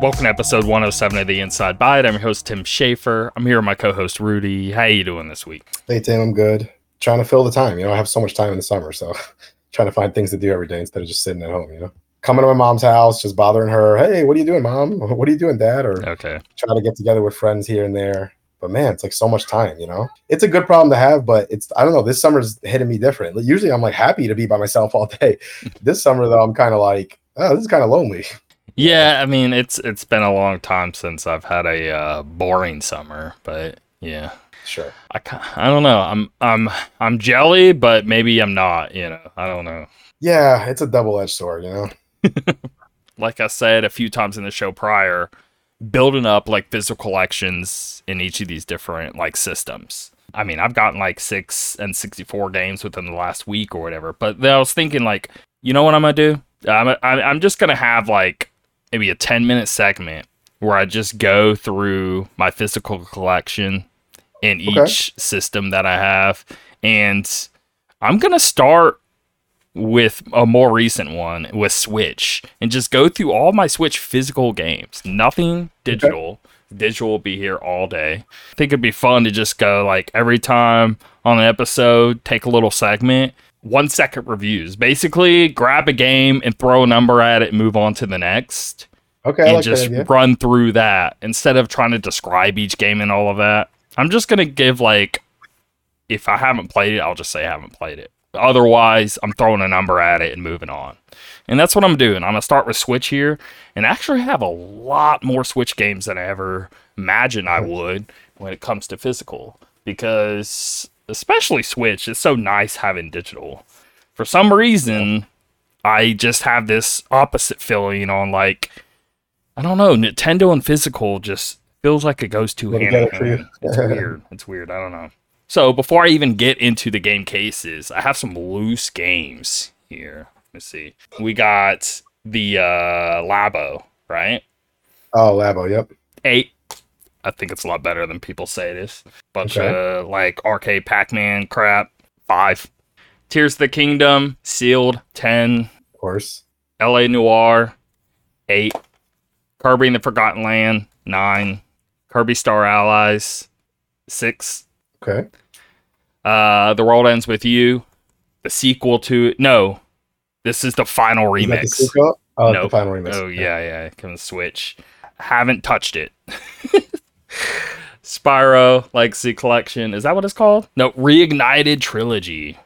Welcome to episode 107 of the Inside Bite. I'm your host Tim Schaefer. I'm here with my co-host Rudy. How you doing this week? Hey Tim, I'm good. Trying to fill the time. You know, I have so much time in the summer, so trying to find things to do every day instead of just sitting at home. You know, coming to my mom's house, just bothering her. Hey, what are you doing, mom? What are you doing, dad? Or Okay. trying to get together with friends here and there. But man, it's like so much time. You know, it's a good problem to have, but it's I don't know. This summer's hitting me different. Usually, I'm like happy to be by myself all day. This summer, though, I'm kind of like, oh, this is kind of lonely. Yeah, I mean it's it's been a long time since I've had a uh, boring summer, but yeah. Sure. I, I don't know. I'm I'm I'm jelly, but maybe I'm not, you know. I don't know. Yeah, it's a double-edged sword. You know. like I said a few times in the show prior, building up like physical collections in each of these different like systems. I mean, I've gotten like six and 64 games within the last week or whatever, but then I was thinking, like, you know what I'm gonna do? I'm, I'm I'm just gonna have like maybe a 10 minute segment where I just go through my physical collection in Okay. each system that I have. And I'm going to start with a more recent one with Switch and just go through all my Switch physical games. Nothing digital. Digital will be here all day. I think it'd be fun to just go like every time on an episode, take a little segment, one second reviews. Basically, grab a game and throw a number at it and move on to the next Okay, I and like that just run through that instead of trying to describe each game and all of that. I'm just gonna give like if I haven't played it, I'll just say I haven't played it. Otherwise, I'm throwing a number at it and moving on. And that's what I'm doing. I'm gonna start with Switch here and actually have a lot more Switch games than I ever imagined I mm-hmm. would when it comes to physical. Because especially Switch, it's so nice having digital. For some reason, I just have this opposite feeling on like I don't know, Nintendo and physical just feels like it goes too hand in together for you. hand. It's weird. It's weird. I don't know. So before I even get into the game cases, I have some loose games here. Let's see. We got the uh Labo, right? Oh, Labo. Yep. Eight. I think it's a lot better than people say it is. Bunch Okay. of like arcade Pac-Man crap. Five. Tears of the Kingdom, sealed, ten. Of course. LA Noire, eight. Kirby and the Forgotten Land, nine. Kirby Star Allies, six. Okay. Uh, the World Ends with You, the sequel to it. no, this is the final Is that the remix. Oh, Nope. the final remix. Oh yeah, yeah, can Switch. Haven't touched it. Spyro Legacy Collection, is that what it's called? No, Reignited Trilogy.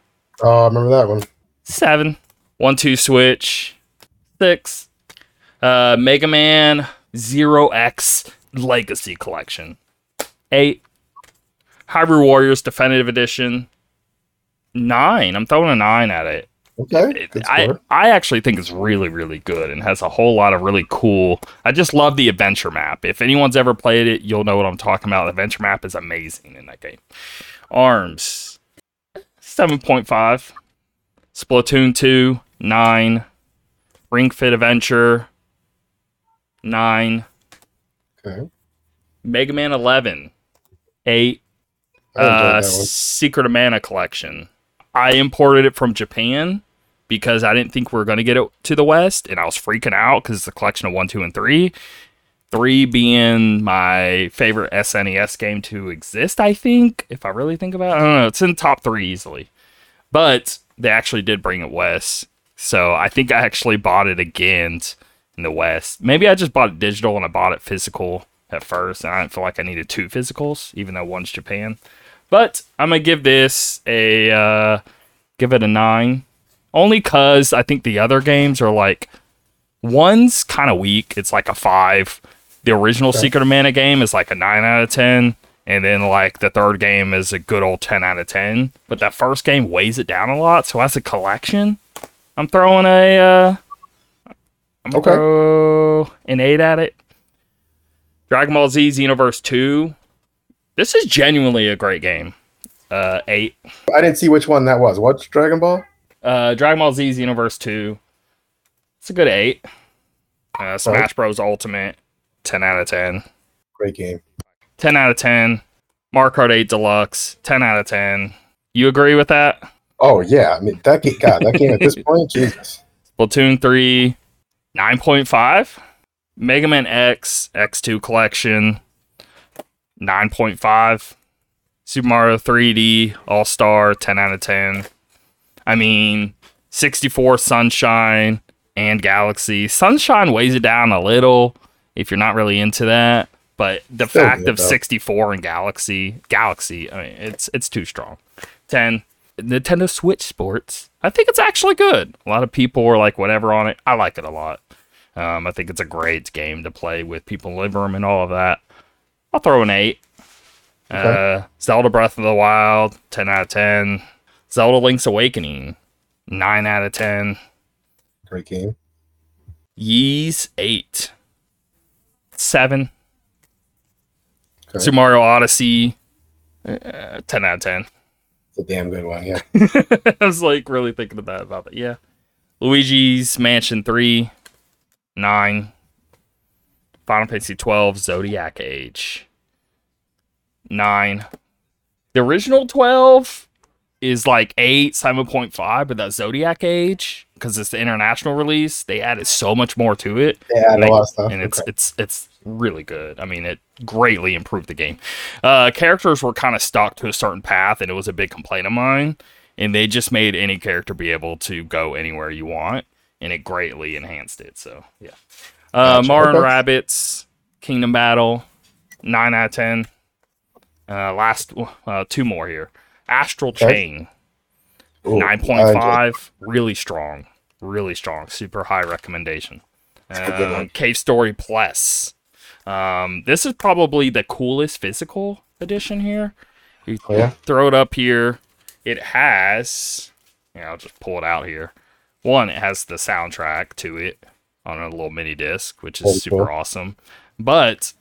Oh, I remember that one. seven. One two switch. Six. Uh Mega Man Zero X Legacy Collection. Eight. Hyrule Warriors Definitive Edition. Nine. I'm throwing a nine at it. Okay. I. I actually think it's really, really good and has a whole lot of really cool. I just love the adventure map. If anyone's ever played it, you'll know what I'm talking about. The adventure map is amazing in that game. Arms 7.5. Splatoon 2, 9. Ring Fit Adventure, 9. Okay. Mega Man 11, 8. Uh. Secret of Mana collection. I imported it from Japan because I didn't think we were going to get it to the West, and I was freaking out because it's a collection of one, two, and three. Three being my favorite SNES game to exist, I think. If I really think about it, I don't know. It's in top three easily. But they actually did bring it west. So I think I actually bought it again in the West. Maybe I just bought it digital and I bought it physical at first, and I didn't feel like I needed two physicals, even though one's Japan. But I'm gonna give this a uh, give it a nine, only cause I think the other games are like one's kind of weak. It's like a five. The original Okay. Secret of Mana game is like a nine out of ten, and then like the third game is a good old ten out of ten. But that first game weighs it down a lot. So as a collection, I'm throwing a uh, I'm gonna Okay. throw an eight at it. Dragon Ball Z Xenoverse 2. This is genuinely a great game. Uh, 8. I didn't see which one that was. What's Dragon Ball? Uh, Dragon Ball Z Xenoverse 2. It's a good 8. Uh, Smash Bros. Ultimate. 10 out of 10. Great game. 10 out of 10. Mario Kart 8 Deluxe. 10 out of 10. You agree with that? Oh yeah, I mean that game. God, that game at this point, Jesus. Splatoon 3. 9.5. Mega Man X X2 collection 9.5. Super Mario 3D All Star 10 out of 10. I mean, 64 Sunshine and Galaxy. Sunshine weighs it down a little if you're not really into that, but the Still fact of though. 64 and Galaxy, Galaxy, I mean, it's it's too strong. 10 Nintendo Switch Sports. I think it's actually good. A lot of people are like whatever on it. I like it a lot. Um, I think it's a great game to play with people in the living room and all of that. I'll throw an 8. Uh, Zelda Breath of the Wild, 10 out of 10. Zelda Link's Awakening, 9 out of 10. Great game. Yeez, 8. 7. Okay. Super Mario Odyssey, uh, 10 out of 10. It's a damn good one. Yeah. I was like really thinking about about that. Yeah. Luigi's Mansion 3, 9. Final Fantasy 12, Zodiac Age, 9. The original 12 is like 8, 7.5, but that Zodiac Age, because it's the international release, they added so much more to it They add a lot of stuff. and it's Okay. it's it's really good. I mean, it greatly improved the game. Uh, characters were kind of stuck to a certain path, and it was a big complaint of mine. And they just made any character be able to go anywhere you want, and it greatly enhanced it. So yeah, uh, Gotcha. Mario Okay. Rabbids Kingdom Battle, nine out of ten. Uh, last uh, two more here. Astral Okay. Chain, Ooh, nine point five, really strong, really strong, super high recommendation. Um. Cave Story Plus. Um, this is probably the coolest physical edition here. You Oh, yeah? throw it up here. It has. Yeah, I'll just pull it out here. One, it has the soundtrack to it on a little mini disc, which is super cool. awesome. But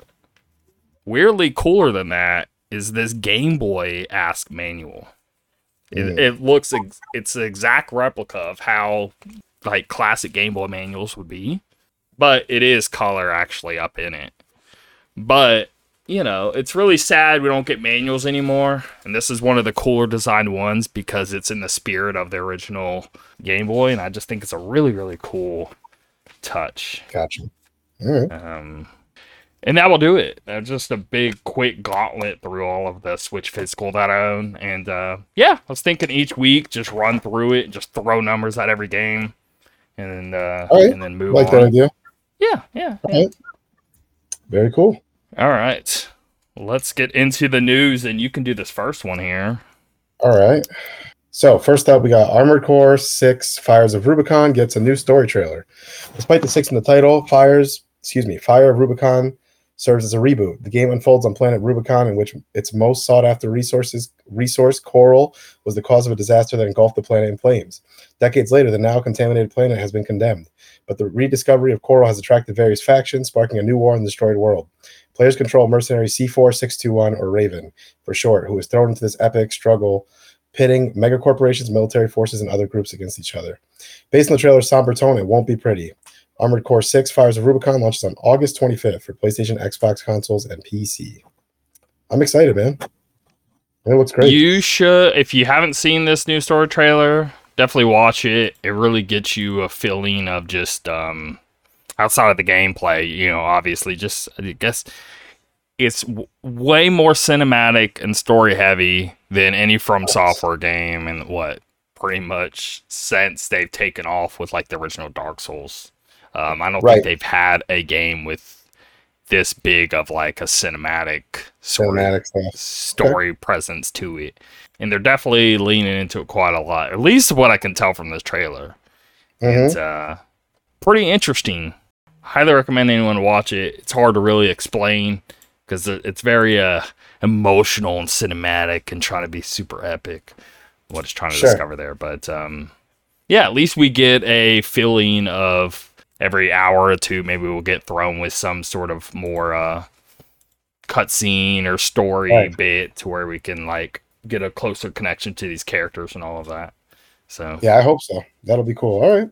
weirdly cooler than that is this Game Boy ask manual. It, Mm. it looks ex- it's the exact replica of how like classic Game Boy manuals would be, but it is color actually up in it. But you know, it's really sad we don't get manuals anymore, and this is one of the cooler designed ones because it's in the spirit of the original Game Boy, and I just think it's a really really cool touch. Gotcha. All right. Um, and that will do it. Uh, just a big, quick gauntlet through all of the Switch physical that I own. And uh, yeah, I was thinking each week just run through it, just throw numbers at every game, and then uh, right. and then move Like that idea. Yeah, yeah. Yeah. right. Very cool. All right, let's get into the news, and you can do this first one here. All right. So first up, we got Armored Core Six: Fires of Rubicon gets a new story trailer. Despite the six in the title, Fires, excuse me, Fire of Rubicon serves as a reboot. The game unfolds on planet Rubicon, in which its most sought-after resources resource coral was the cause of a disaster that engulfed the planet in flames. Decades later, the now contaminated planet has been condemned, but the rediscovery of coral has attracted various factions, sparking a new war in the destroyed world. Players control mercenary C4621 or Raven, for short, who is thrown into this epic struggle pitting megacorporations, military forces, and other groups against each other. Based on the trailer's somber tone, it won't be pretty. Armored Core 6 Fires of Rubicon launches on August 25th for PlayStation, Xbox consoles, and PC. I'm excited, man. It looks great. You should, if you haven't seen this new story trailer, definitely watch it. It really gets you a feeling of just um, outside of the gameplay. You know, obviously, just I guess it's w- way more cinematic and story heavy than any From Software game, and what pretty much since they've taken off with like the original Dark Souls. Um, I don't Right. think they've had a game with this big of like a cinematic Cinematic story presence to it. And they're definitely leaning into it quite a lot. At least what I can tell from this trailer. Mhm. It's uh pretty interesting. Highly recommend anyone watch it. It's hard to really explain because it's very uh emotional and cinematic and trying to be super epic. What it's trying to Sure. discover there. But um yeah, at least we get a feeling of every hour or two maybe we'll get thrown with some sort of more uh cutscene or story Right. bit to where we can like get a closer connection to these characters and all of that. So Yeah, I hope so. That'll be cool. All right.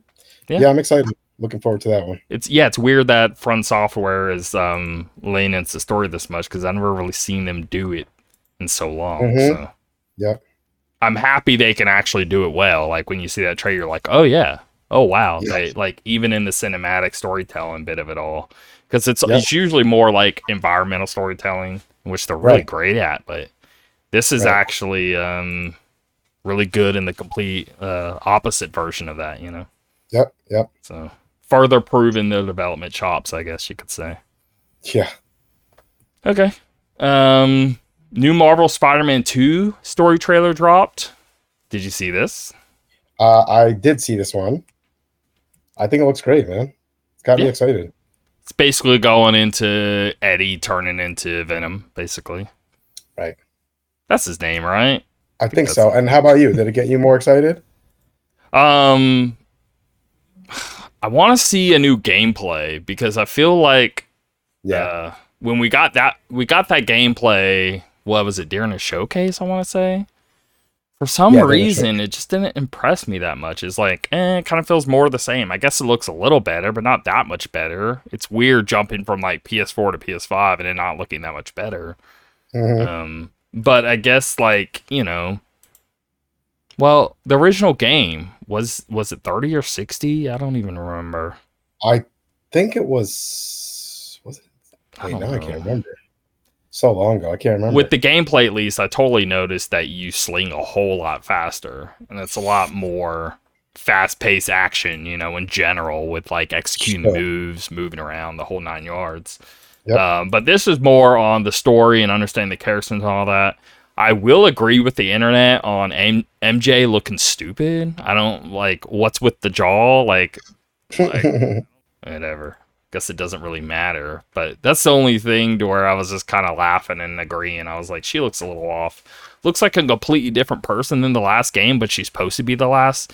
Yeah. Yeah, I'm excited. Looking forward to that one. it's yeah, it's weird that From Software is um laying into the story this much because I've never really seen them do it in so long. Mhm. So Yep. I'm happy they can actually do it well. Like when you see that trailer, you're like, oh yeah, oh wow. Yeah. They like even in the cinematic storytelling bit of it all, because it's Yeah. it's usually more like environmental storytelling, which they're really Right. great at. But this is Right. actually um, really good in the complete uh, opposite version of that. You know, Yep. Yep. so further proving their development chops, I guess you could say. Yeah. Okay. Um, new Marvel Spider-Man 2 story trailer dropped. Did you see this? Uh, I did see this one. I think it looks great, man. It's got me excited. It's basically going into Eddie turning into Venom, basically. Right. That's his name, right? I think that's- so. And how about you? Did it get you more excited? Um I want to see a new gameplay because I feel like Yeah. uh, when we got that we got that gameplay, what was it during a showcase? I want to say. For some Yeah, reason, it just didn't impress me that much. It's like, eh, it kind of feels more the same. I guess it looks a little better, but not that much better. It's weird jumping from like PS4 to PS5 and it not looking that much better. Mhm. Um, but I guess like you know, well, the original game was was it thirty or sixty? I don't even remember. I think it was. Was it? I Wait, don't now I can't remember. So long ago, I can't remember. With the gameplay, at least, I totally noticed that you sling a whole lot faster, and it's a lot more fast-paced action. You know, in general, with like executing Sure. moves, moving around, the whole nine yards. Yep. Um, but this is more on the story and understanding the characters and all that. I will agree with the internet on M- MJ looking stupid. I don't like what's with the jaw, like whatever. Guess it doesn't really matter. But that's the only thing to where I was just kind of laughing and agreeing. I was like, she looks a little off. Looks like a completely different person than the last game, but she's supposed to be the last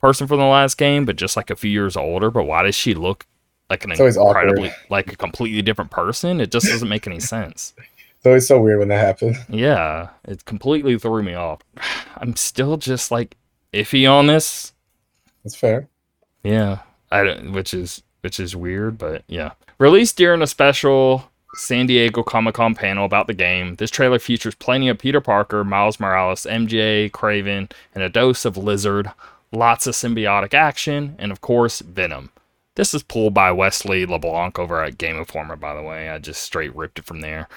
person from the last game, but just like a few years older. But why does she look like an It's always awkward. incredibly like a completely different person? It just doesn't make any sense. it's always so weird when that happens. Yeah, it completely threw me off. I'm still just like iffy on this. That's fair. Yeah, I don't, which is which is weird, but yeah. Released during a special San Diego Comic Con panel about the game, this trailer features plenty of Peter Parker, Miles Morales, MJ, Kraven, and a dose of Lizard, lots of symbiotic action, and of course Venom. This is pulled by Wesley LeBlanc over at Game Informer, by the way. I just straight ripped it from there.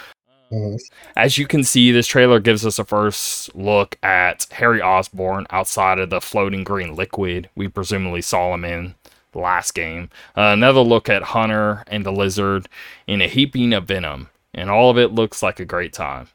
As you can see, this trailer gives us a first look at Harry Osborn outside of the floating green liquid we presumably saw him in the last game. Uh, another look at Hunter and the lizard in a heaping of venom, and all of it looks like a great time.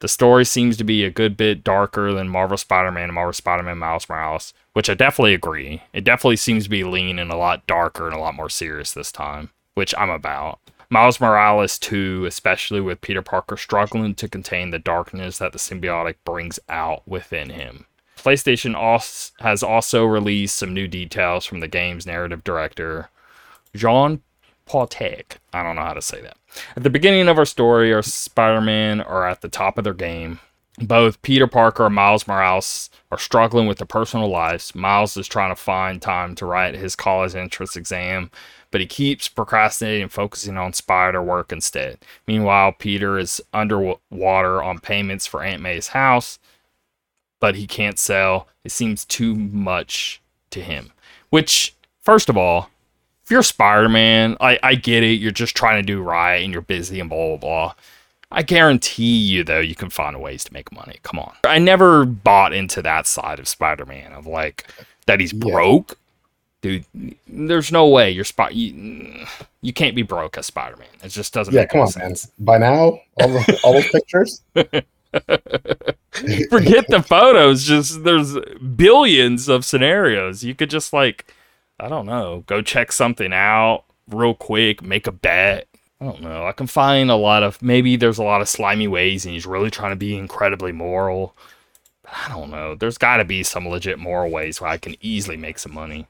The story seems to be a good bit darker than Marvel Spider-Man and Marvel Spider-Man Miles Morales, which I definitely agree. It definitely seems to be lean and a lot darker and a lot more serious this time, which I'm about. Miles Morales 2, especially with Peter Parker struggling to contain the darkness that the symbiotic brings out within him. PlayStation als- has also released some new details from the game's narrative director, Jean Patek. I don't know how to say that. At the beginning of our story, our Spider-Man are at the top of their game. Both Peter Parker and Miles Morales are struggling with their personal lives. Miles is trying to find time to write his college entrance exam, but he keeps procrastinating and focusing on spider work instead. Meanwhile, Peter is underwater on payments for Aunt May's house, but he can't sell. It seems too much to him. Which, first of all, if you're Spider Man, I, I get it. You're just trying to do right and you're busy and blah, blah, blah. I guarantee you, though, you can find ways to make money. Come on. I never bought into that side of Spider Man of like that he's Yeah. broke. Dude, there's no way you're spot. You, you can't be broke as Spider Man. It just doesn't Yeah, make come on, man. sense. By now, all, the, all those pictures. Forget the photos. Just there's billions of scenarios. You could just like, I don't know, go check something out real quick, make a bet. I don't know. I can find a lot of maybe there's a lot of slimy ways, and he's really trying to be incredibly moral. But I don't know. There's got to be some legit moral ways where I can easily make some money.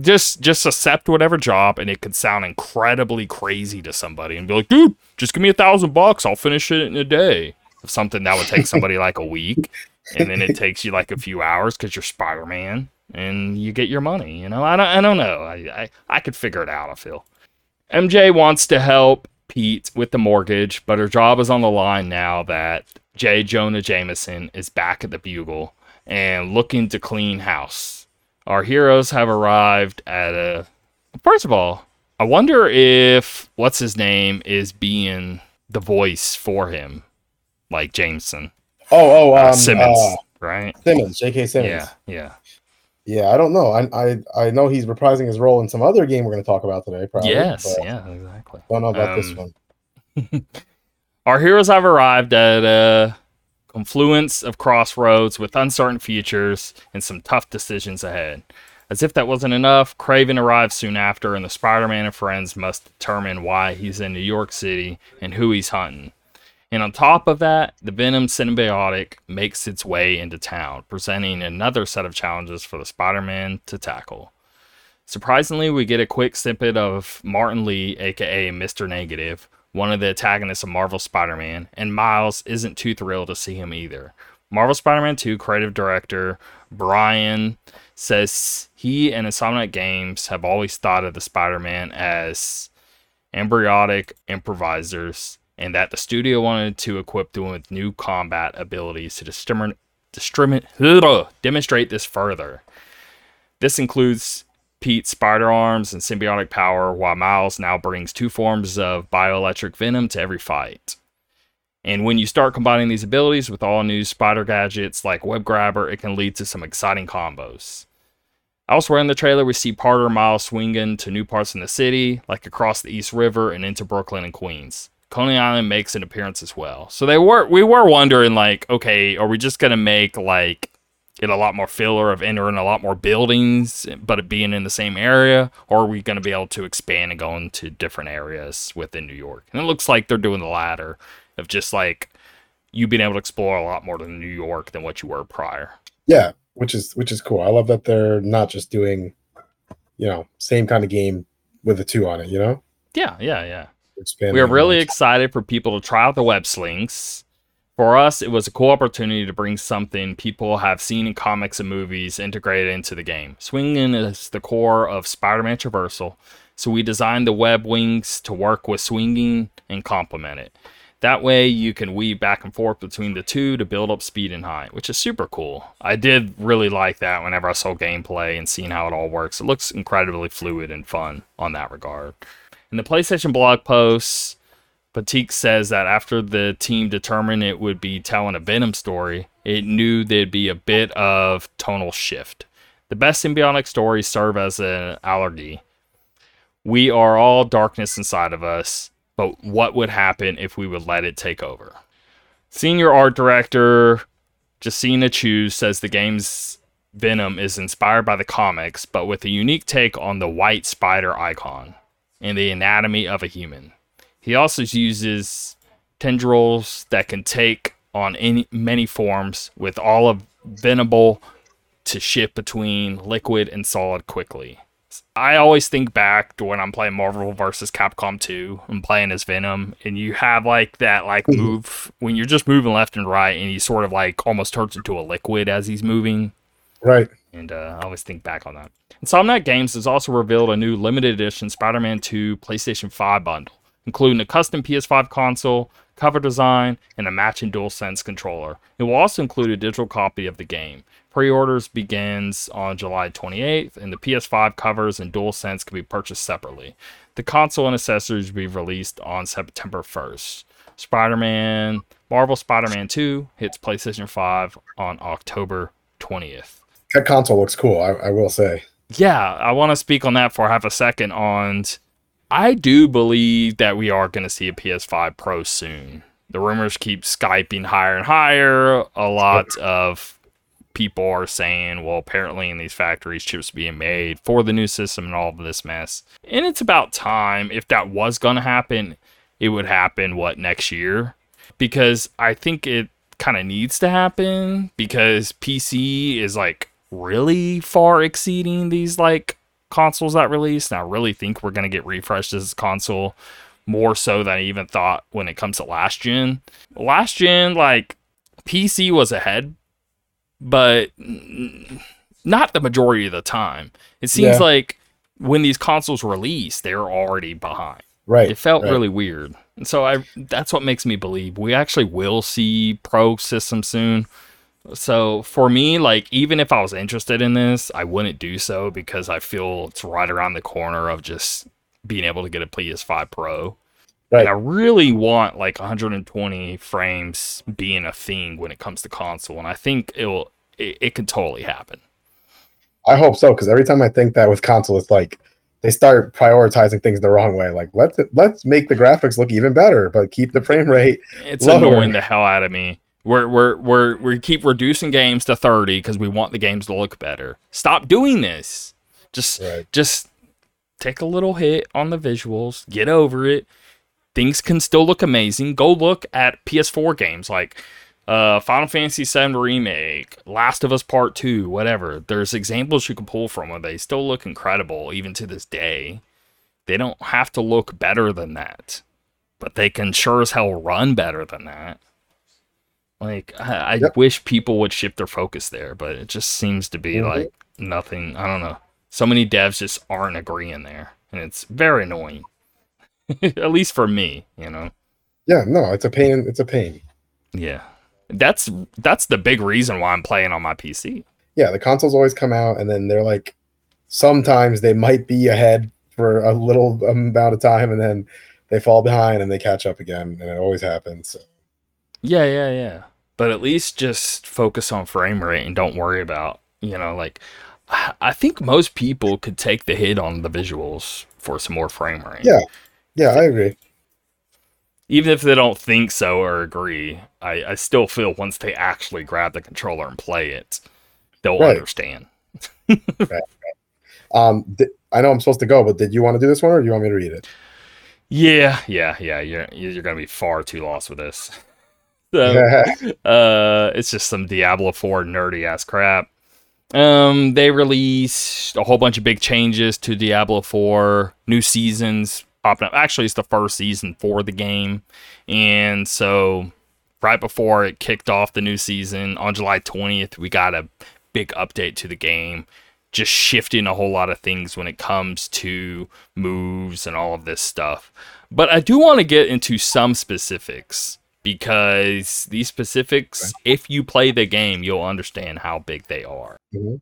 Just just accept whatever job, and it could sound incredibly crazy to somebody, and be like, dude, just give me a thousand bucks, I'll finish it in a day. Something that would take somebody like a week, and then it takes you like a few hours because you're Spider Man, and you get your money. You know, I don't, I don't know. I, I, I could figure it out. I feel. MJ wants to help Pete with the mortgage, but her job is on the line now that J. Jonah Jameson is back at the Bugle and looking to clean house. Our heroes have arrived at a. First of all, I wonder if what's his name is being the voice for him, like Jameson. Oh, oh, Uh, um, Simmons, uh, right? Simmons, J.K. Simmons. Yeah, yeah. Yeah, I don't know. I, I I know he's reprising his role in some other game we're going to talk about today. Probably. yes, but yeah, exactly. Don't know about this Um, one. Our heroes have arrived at a confluence of crossroads with uncertain futures and some tough decisions ahead. As if that wasn't enough, Kraven arrives soon after, and the Spider Man and friends must determine why he's in New York City and who he's hunting. And on top of that, the Venom symbiotic makes its way into town, presenting another set of challenges for the Spider Man to tackle. Surprisingly, we get a quick snippet of Martin Li, aka Mr. Negative, one of the antagonists of Marvel Spider Man, and Miles isn't too thrilled to see him either. Marvel Spider Man 2 creative director Brian says he and Insomniac Games have always thought of the Spider Man as embryonic improvisers, and that the studio wanted to equip them with new combat abilities to demonstrate this further. This includes Pete's spider arms and symbiotic power, while Miles now brings two forms of bioelectric venom to every fight. And when you start combining these abilities with all new spider gadgets like Web Grabber, it can lead to some exciting combos. Elsewhere in the trailer, we see Parter Miles swinging to new parts in the city, like across the East River and into Brooklyn and Queens. Coney Island makes an appearance as well. So they were we were wondering like, okay, are we just gonna make like it a lot more filler of entering a lot more buildings, but it being in the same area, or are we going to be able to expand and go into different areas within New York? And it looks like they're doing the latter of just like you being able to explore a lot more than New York than what you were prior. Yeah, which is which is cool. I love that they're not just doing, you know, same kind of game with a two on it. You know, Yeah, yeah, yeah. We are really excited for people to try out the web slings. For us, it was a cool opportunity to bring something people have seen in comics and movies integrated into the game. Swinging is the core of Spider Man Traversal, so we designed the web wings to work with swinging and complement it. That way, you can weave back and forth between the two to build up speed and height, which is super cool. I did really like that whenever I saw gameplay and seeing how it all works. It looks incredibly fluid and fun on that regard. In the PlayStation blog posts, Patique says that after the team determined it would be telling a Venom story, it knew there'd be a bit of tonal shift. The best symbiotic stories serve as an allergy. We are all darkness inside of us, but what would happen if we would let it take over? Senior art director Jacinda Chew says the game's Venom is inspired by the comics, but with a unique take on the white spider icon and the anatomy of a human. He also uses tendrils that can take on any many forms, with all of Venable to shift between liquid and solid quickly. I always think back to when I'm playing Marvel vs. Capcom 2 and playing as Venom, and you have like that like Mhm. move when you're just moving left and right, and he sort of like almost turns into a liquid as he's moving. right. And uh, I always think back on that. Insomniac Games has also revealed a new limited edition Spider Man 2 PlayStation 5 bundle, including a custom PS5 console, cover design, and a matching DualSense controller. It will also include a digital copy of the game. Pre orders begins on July 28th, and the PS5 covers and DualSense can be purchased separately. The console and accessories will be released on September 1st. Spider Man, Marvel Spider Man 2 hits PlayStation 5 on October 20th. That console looks cool. I, I will say. Yeah, I want to speak on that for half a second. On, I do believe that we are going to see a PS5 Pro soon. The rumors keep skyping higher and higher. A lot of people are saying, well, apparently in these factories, chips being made for the new system and all of this mess. And it's about time. If that was going to happen, it would happen what next year? Because I think it kind of needs to happen because PC is like really far exceeding these like consoles that release. And I really think we're gonna get refreshed as a console more so than I even thought when it comes to last gen. Last gen, like PC was ahead, but not the majority of the time. It seems Yeah. like when these consoles release, they're already behind. Right. It felt right. really weird. And so I that's what makes me believe we actually will see pro system soon. So for me, like even if I was interested in this, I wouldn't do so because I feel it's right around the corner of just being able to get a PS5 Pro. Right. And I really want like 120 frames being a thing when it comes to console, and I think it will. It, it could totally happen. I hope so because every time I think that with console, it's like they start prioritizing things the wrong way. Like let's let's make the graphics look even better, but keep the frame rate. It's Lower. annoying the hell out of me. We're we're we're we keep reducing games to 30 because we want the games to look better. Stop doing this. Just Right. just take a little hit on the visuals. Get over it. Things can still look amazing. Go look at PS4 games like uh, Final Fantasy VII Remake, Last of Us Part 2, whatever. There's examples you can pull from where they still look incredible even to this day. They don't have to look better than that, but they can sure as hell run better than that. Like, I, I Yep. wish people would shift their focus there, but it just seems to be Mhm. like nothing. I don't know. So many devs just aren't agreeing there, and it's very annoying. At least for me, you know. Yeah, no, it's a pain. It's a pain. Yeah. That's that's the big reason why I'm playing on my PC. Yeah, the consoles always come out, and then they're like, sometimes they might be ahead for a little amount of time, and then they fall behind and they catch up again, and it always happens. So, Yeah, yeah, yeah. But at least just focus on frame rate and don't worry about, you know, like I think most people could take the hit on the visuals for some more frame rate. Yeah. yeah, I agree. Even if they don't think so or agree, I, I still feel once they actually grab the controller and play it, they'll Right. understand. Um, di- I know I'm supposed to go, but did you want to do this one, or do you want me to read it? Yeah, yeah, yeah. You're you're gonna be far too lost with this. So, Uh, it's just some Diablo 4 nerdy ass crap. Um, they released a whole bunch of big changes to Diablo 4, new seasons popping up. Actually, it's the first season for the game, and so right before it kicked off the new season on July 20th, we got a big update to the game, just shifting a whole lot of things when it comes to moves and all of this stuff. But I do want to get into some specifics because these specifics, if you play the game, you'll understand how big they are. Mhm.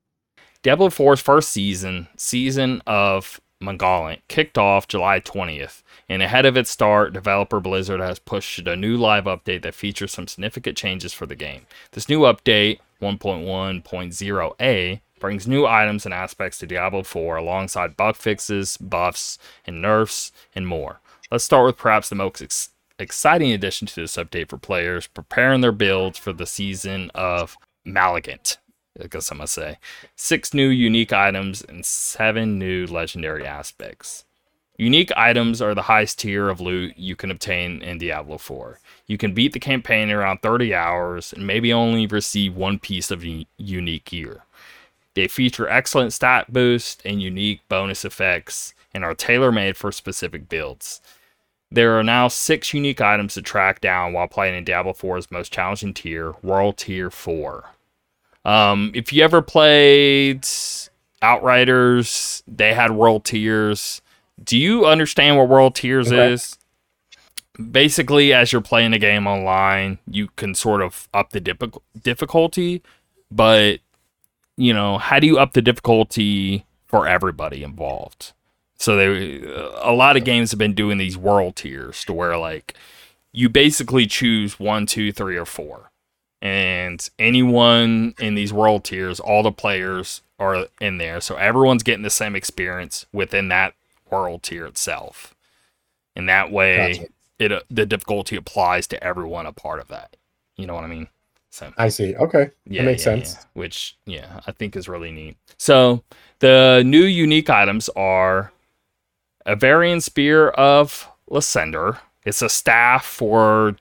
Diablo 4's first season, Season of Malignant, kicked off July 20th. And ahead of its start, developer Blizzard has pushed a new live update that features some significant changes for the game. This new update, 1.1.0a, brings new items and aspects to Diablo 4 alongside bug fixes, buffs, and nerfs, and more. Let's start with perhaps the most ex- exciting addition to this update for players preparing their builds for the season of Malignant. I guess I'm gonna say six new unique items and seven new legendary aspects. Unique items are the highest tier of loot you can obtain in Diablo 4. You can beat the campaign in around 30 hours and maybe only receive one piece of unique gear. They feature excellent stat boost and unique bonus effects and are tailor made for specific builds. There are now six unique items to track down while playing in Diablo 4's most challenging tier, World Tier 4. Um, if you ever played Outriders, they had World Tiers. Do you understand what World Tiers Okay. is? Basically, as you're playing a game online, you can sort of up the diffi- difficulty, but you know, how do you up the difficulty for everybody involved? So they, a lot of games have been doing these world tiers to where like you basically choose one, two, three, or four, and anyone in these world tiers, all the players are in there, so everyone's getting the same experience within that world tier itself, and that way Gotcha. it uh, the difficulty applies to everyone a part of that. You know what I mean? So I see. Okay, yeah, that makes yeah, sense. yeah. Which, yeah, I think is really neat. So the new unique items are a Varian Spear of Lysender. It's a staff for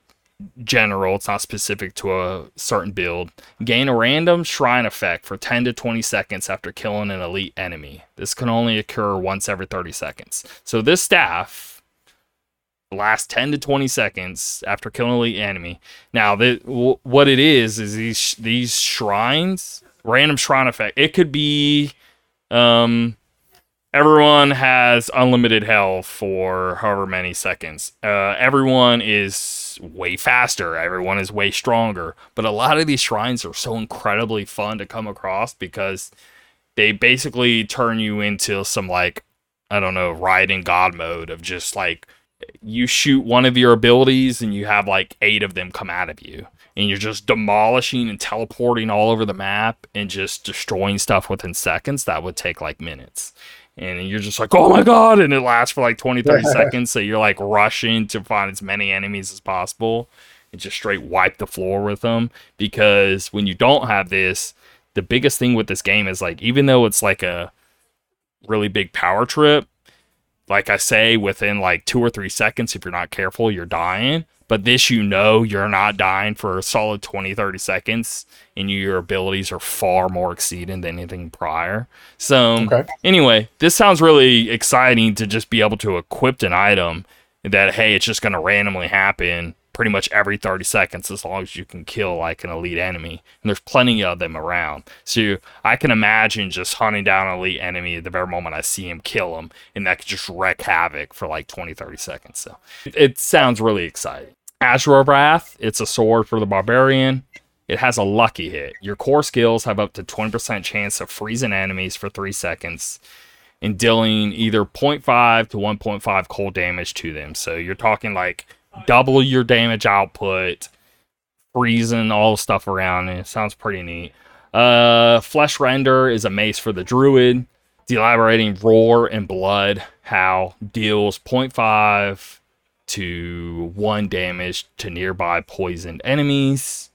general. It's not specific to a certain build. Gain a random shrine effect for 10 to 20 seconds after killing an elite enemy. This can only occur once every 30 seconds. So this staff lasts 10 to 20 seconds after killing an elite enemy. Now, the, w- what it is is these these shrines, random shrine effect. It could be, um, everyone has unlimited health for however many seconds. Uh, everyone is way faster. Everyone is way stronger. But a lot of these shrines are so incredibly fun to come across because they basically turn you into some like I don't know, Raiden God mode of just like you shoot one of your abilities and you have like eight of them come out of you and you're just demolishing and teleporting all over the map and just destroying stuff within seconds that would take like minutes and you're just like oh my god and it lasts for like 20 30 seconds so you're like rushing to find as many enemies as possible and just straight wipe the floor with them because when you don't have this the biggest thing with this game is like even though it's like a really big power trip like I say, within like two or three seconds, if you're not careful, you're dying. But this, you know, you're not dying for a solid 20, 30 seconds, and your abilities are far more exceeding than anything prior. So, okay. anyway, this sounds really exciting to just be able to equip an item that, hey, it's just going to randomly happen pretty much every 30 seconds as long as you can kill like an elite enemy. And there's plenty of them around. So I can imagine just hunting down an elite enemy at the very moment I see him, kill him, and that could just wreak havoc for like 20, 30 seconds. So it, it sounds really exciting. Azure Wrath, it's a sword for the barbarian. It has a lucky hit. Your core skills have up to 20% chance of freezing enemies for 3 seconds and dealing either 0.5 to 1.5 cold damage to them. So you're talking like double your damage output, freezing all the stuff around it. Sounds pretty neat. Uh, Flesh Render is a mace for the druid. Elaborating Roar and Blood Howl deals 0.5 to 1 damage to nearby poisoned enemies.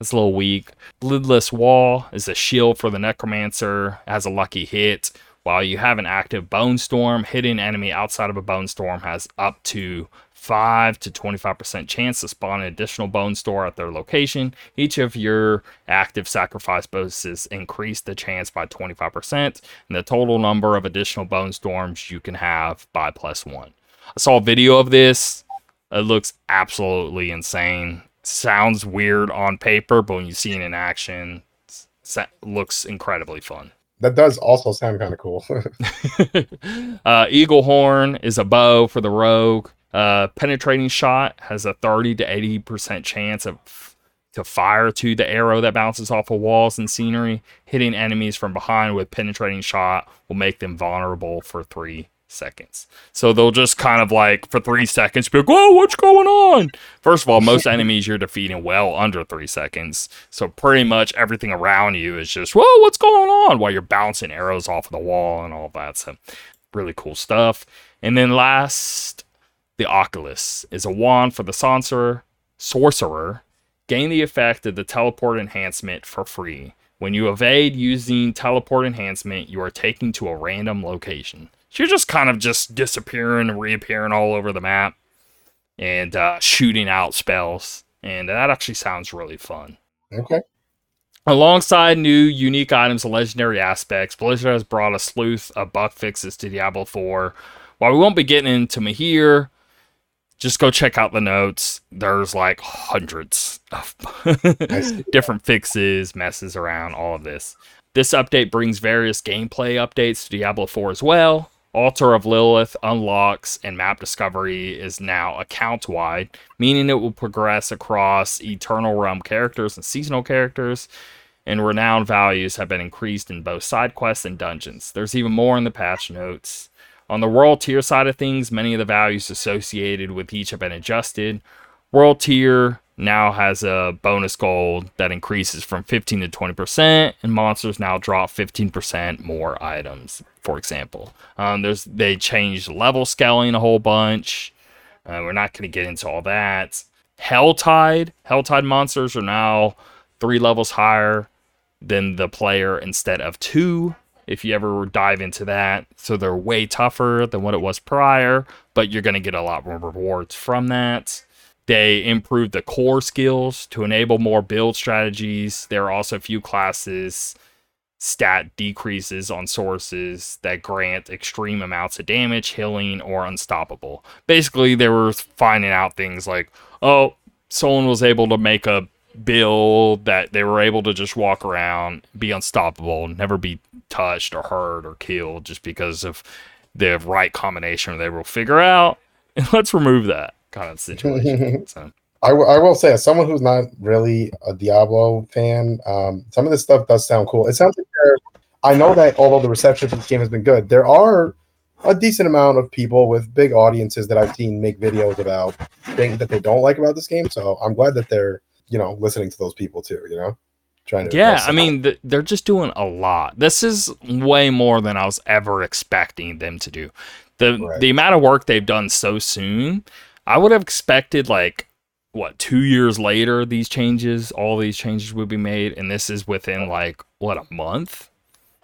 That's a little weak. Lidless Wall is a shield for the Necromancer, has a lucky hit. While you have an active Bone Storm, hitting an enemy outside of a Bone Storm has up to 5 to 25% chance to spawn an additional bone storm at their location. Each of your active sacrifice bonuses increase the chance by 25%, and the total number of additional bone storms you can have by plus one. I saw a video of this. It looks absolutely insane. Sounds weird on paper, but when you see it in action, it looks incredibly fun. That does also sound kind of cool. uh, Eagle Horn is a bow for the rogue. Uh, penetrating shot has a 30 to 80% chance of to fire to the arrow that bounces off of walls and scenery. Hitting enemies from behind with penetrating shot will make them vulnerable for three seconds. So they'll just kind of like for three seconds be like, "Whoa, what's going on?" First of all, most enemies you're defeating well under three seconds. So pretty much everything around you is just, "Whoa, what's going on?" While you're bouncing arrows off of the wall and all that. So really cool stuff. And then last the Oculus is a wand for the sorcerer. Sorcerer gain the effect of the teleport enhancement for free. When you evade using teleport enhancement, you are taken to a random location. So you're just kind of just disappearing and reappearing all over the map and uh, shooting out spells. And that actually sounds really fun. Okay. Alongside new unique items and legendary aspects, Blizzard has brought a sleuth of bug fixes to Diablo 4. While we won't be getting into here, just go check out the notes. There's like hundreds of different fixes, messes around, all of this. This update brings various gameplay updates to Diablo 4 as well. Altar of Lilith unlocks and map discovery is now account wide, meaning it will progress across Eternal Realm characters and seasonal characters, and renown values have been increased in both side quests and dungeons. There's even more in the patch notes. On the world tier side of things, many of the values associated with each have been adjusted. World tier now has a bonus gold that increases from 15 to 20%, and monsters now drop 15% more items, for example. Um, there's They changed level scaling a whole bunch. Uh, we're not going to get into all that. Helltide. Helltide monsters are now three levels higher than the player instead of two if you ever dive into that. So they're way tougher than what it was prior, but you're going to get a lot more rewards from that. They improved the core skills to enable more build strategies. There are also a few classes stat decreases on sources that grant extreme amounts of damage, healing, or unstoppable. Basically, they were finding out things like, oh, someone was able to make a build that they were able to just walk around, be unstoppable, never be touched or hurt or killed just because of the right combination they will figure out. And let's remove that kind of situation. so. I, w- I will say, as someone who's not really a Diablo fan, um, some of this stuff does sound cool. It sounds like I know that although the reception for this game has been good, there are a decent amount of people with big audiences that I've seen make videos about things that they don't like about this game. So I'm glad that they're you know listening to those people too. You know, trying to Yeah, I mean, th- they're just doing a lot. This is way more than I was ever expecting them to do. The Right. the amount of work they've done so soon, I would have expected like what two years later these changes, all these changes would be made, and this is within like what a month.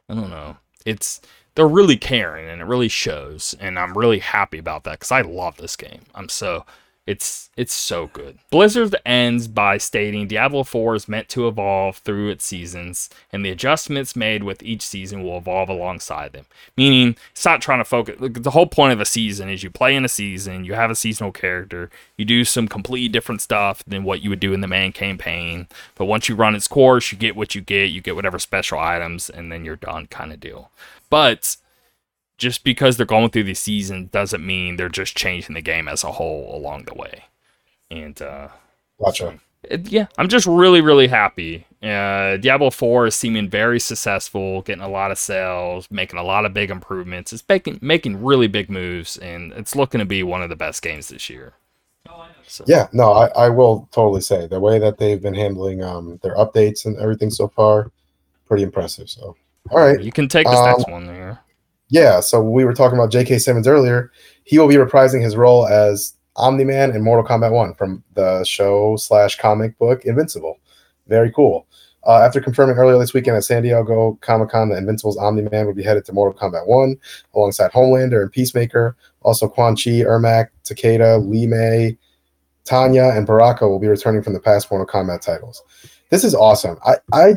I don't know. It's they're really caring, and it really shows, and I'm really happy about that because I love this game. I'm so it's it's so good. Blizzard ends by stating Diablo 4 is meant to evolve through its seasons, and the adjustments made with each season will evolve alongside them. Meaning, it's not trying to focus. like, The whole point of a season is you play in a season, you have a seasonal character, you do some completely different stuff than what you would do in the main campaign. But once you run its course, you get what you get, you get whatever special items, and then you're done, kind of deal. But just because they're going through the season doesn't mean they're just changing the game as a whole along the way. And uh, gotcha. it- yeah, I'm just really, really happy. Uh, Diablo 4 is seeming very successful, getting a lot of sales, making a lot of big improvements. It's making making really big moves, and it's looking to be one of the best games this year. So, Yeah, no, I, I will totally say the way that they've been handling um their updates and everything so far, pretty impressive. So, all right, you can take this Um, next one there. Yeah. So we were talking about J.K. Simmons earlier. He will be reprising his role as Omni Man in Mortal Kombat One from the show slash comic book Invincible. Very cool. Uh, after confirming earlier this weekend at San Diego Comic Con that Invincible's Omni Man would be headed to Mortal Kombat 1 alongside Homelander and Peacemaker. Also, Quan Chi, Ermac, Takeda, Li Mei, Tanya, and Baraka will be returning from the past Mortal Kombat titles. This is awesome. I, I,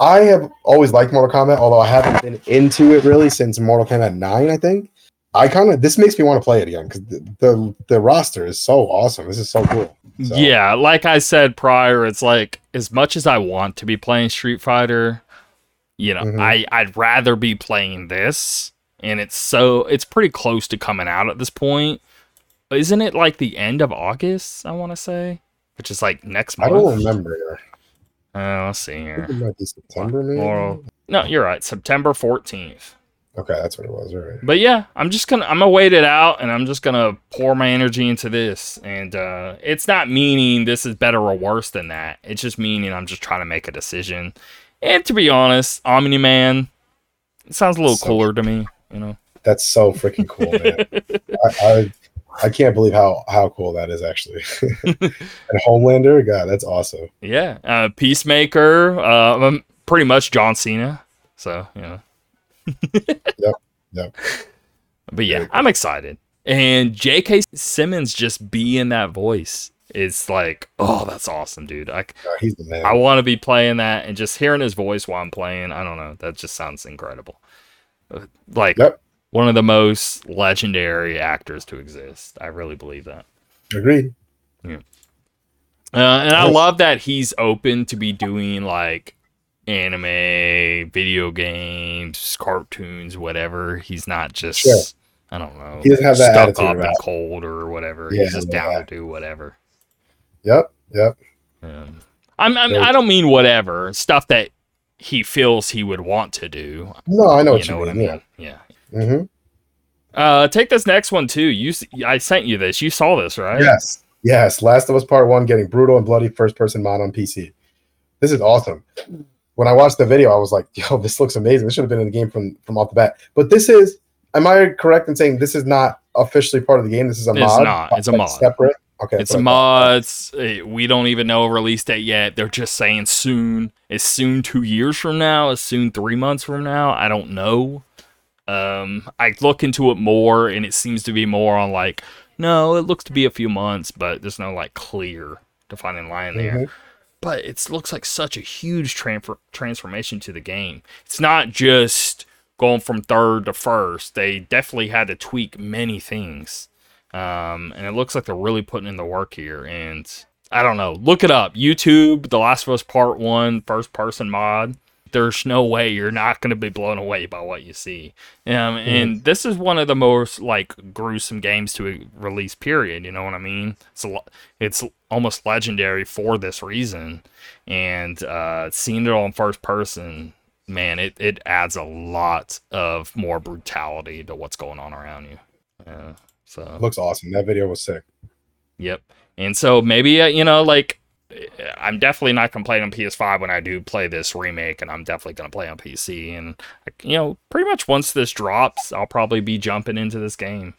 I have always liked Mortal Kombat, although I haven't been into it really since Mortal Kombat 9, I think. I kind of this makes me want to play it again because the, the the roster is so awesome. This is so cool. So, Yeah, like I said prior, it's like as much as I want to be playing Street Fighter, you know, Mhm. I I'd rather be playing this, and it's so it's pretty close to coming out at this point. Isn't it like the end of August? I want to say, which is like next month. I don't remember. Uh, let's see here. it might be September, maybe. No, you're right. September fourteenth. Okay, that's what it was. All right. But yeah, I'm just gonna I'm gonna wait it out and I'm just gonna pour my energy into this. And uh it's not meaning this is better or worse than that. It's just meaning I'm just trying to make a decision. And to be honest, Omni Man it sounds a little So- cooler to me, you know. That's so freaking cool, man. I, I I can't believe how how cool that is actually. and Homelander, God, that's awesome. Yeah. Uh Peacemaker, uh um, pretty much John Cena. So, you know. Yep, yep. But yeah. I'm excited. And J.K. Simmons just being that voice is like, oh, that's awesome, dude. The man. I want to be playing that and just hearing his voice while I'm playing. I don't know. That just sounds incredible. Uh, Like Yep. One of the most legendary actors to exist. I really believe that. Agreed. Uh, and I love that he's open to be doing like anime, video games, cartoons, whatever. He's not just, Sure. I don't know, He doesn't have that stuck up and cold or whatever. Yeah, he's just yeah. down to do whatever. Yep, yep. I'm, I'm, I don't mean whatever stuff that he feels he would want to do. No, I know what you, what I mean. mean? Yeah. Yeah. Hmm Uh, take this next one too. You, I sent you this. You saw this, right? Yes. Yes. Last of Us Part One getting brutal and bloody first person mod on PC. This is awesome. When I watched the video, I was like, yo, this looks amazing. This should have been in the game from, from off the bat. But this is am I correct in saying this is not officially part of the game? This is a It's mod. not. It's a like, mod. Separate. Okay. It's a what mod. It's, eh, we don't even know a release date yet. They're just saying soon. It's soon two years from now. It's soon three months from now. I don't know. Um, I look into it more, and it seems to be more on like, no, it looks to be a few months, but there's no like clear defining line there. Mhm. But it looks like such a huge transfer transformation to the game. It's not just going from third to first. They definitely had to tweak many things. Um, and it looks like they're really putting in the work here. And I don't know. Look it up. YouTube, The Last of Us Part One, first person mod. There's no way you're not going to be blown away by what you see. Um, and this is one of the most like gruesome games to release. Period. You know what I mean? It's a, it's almost legendary for this reason. And uh, seeing it on first person, man, it, it adds a lot of more brutality to what's going on around you. Yeah. So looks awesome. That video was sick. Yep. And so maybe uh, you know, like I'm definitely not gonna play on PS5 when I do play this remake, and I'm definitely gonna play on PC. And you know, pretty much once this drops, I'll probably be jumping into this game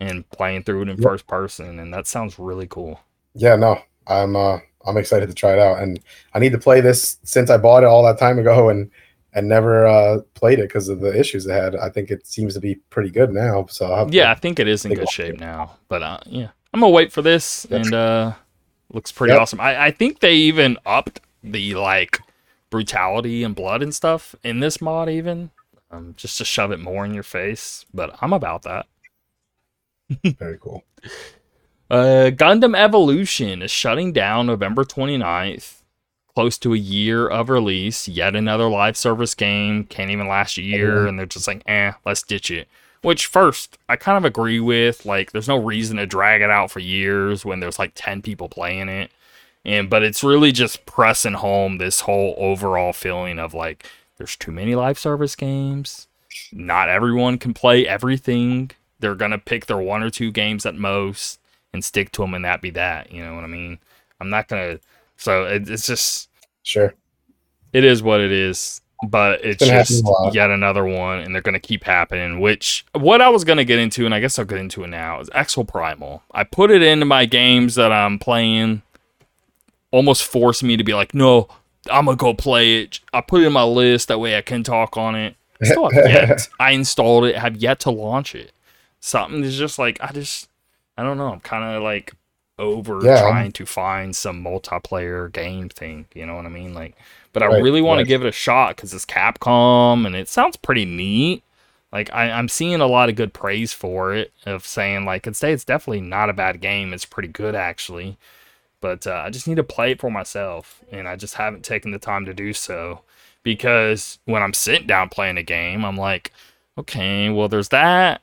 and playing through it in yep. first person, and that sounds really cool. Yeah, no, I'm uh, I'm excited to try it out, and I need to play this since I bought it all that time ago, and and never uh, played it because of the issues it had. I think it seems to be pretty good now. So yeah, I think it is in good shape it. now. But uh, yeah, I'm gonna wait for this, That's and uh, looks pretty yep. awesome. I, I think they even upped the like brutality and blood and stuff in this mod, even um, just to shove it more in your face. But I'm about that. Very cool. Uh, Gundam Evolution is shutting down November 29th, close to a year of release. Yet another live service game, can't even last a year, and they're just like, eh, let's ditch it. Which, first, I kind of agree with. Like, there's no reason to drag it out for years when there's like 10 people playing it. And, but it's really just pressing home this whole overall feeling of like, there's too many live service games. Not everyone can play everything. They're going to pick their one or two games at most and stick to them and that be that. You know what I mean? I'm not going to. So it, it's just. Sure. It is what it is but it's, it's just yet another one, and they're going to keep happening. Which what I was going to get into, and I guess I'll get into it now, is Exoprimal. I put it into my games that I'm playing, almost forced me to be like, no, I'm gonna go play it. I put it in my list that way I can talk on it. Still have yet. I installed it, have yet to launch it. Something is just like I just I don't know. I'm kind of like over yeah, trying to find some multiplayer game thing. You know what I mean? Like but right, I really want right. to give it a shot because it's Capcom and it sounds pretty neat. Like I, am seeing a lot of good praise for it, of saying like, I'd say it's definitely not a bad game. It's pretty good actually, but uh, I just need to play it for myself, and I just haven't taken the time to do so. Because when I'm sitting down playing a game, I'm like, okay, well, there's that,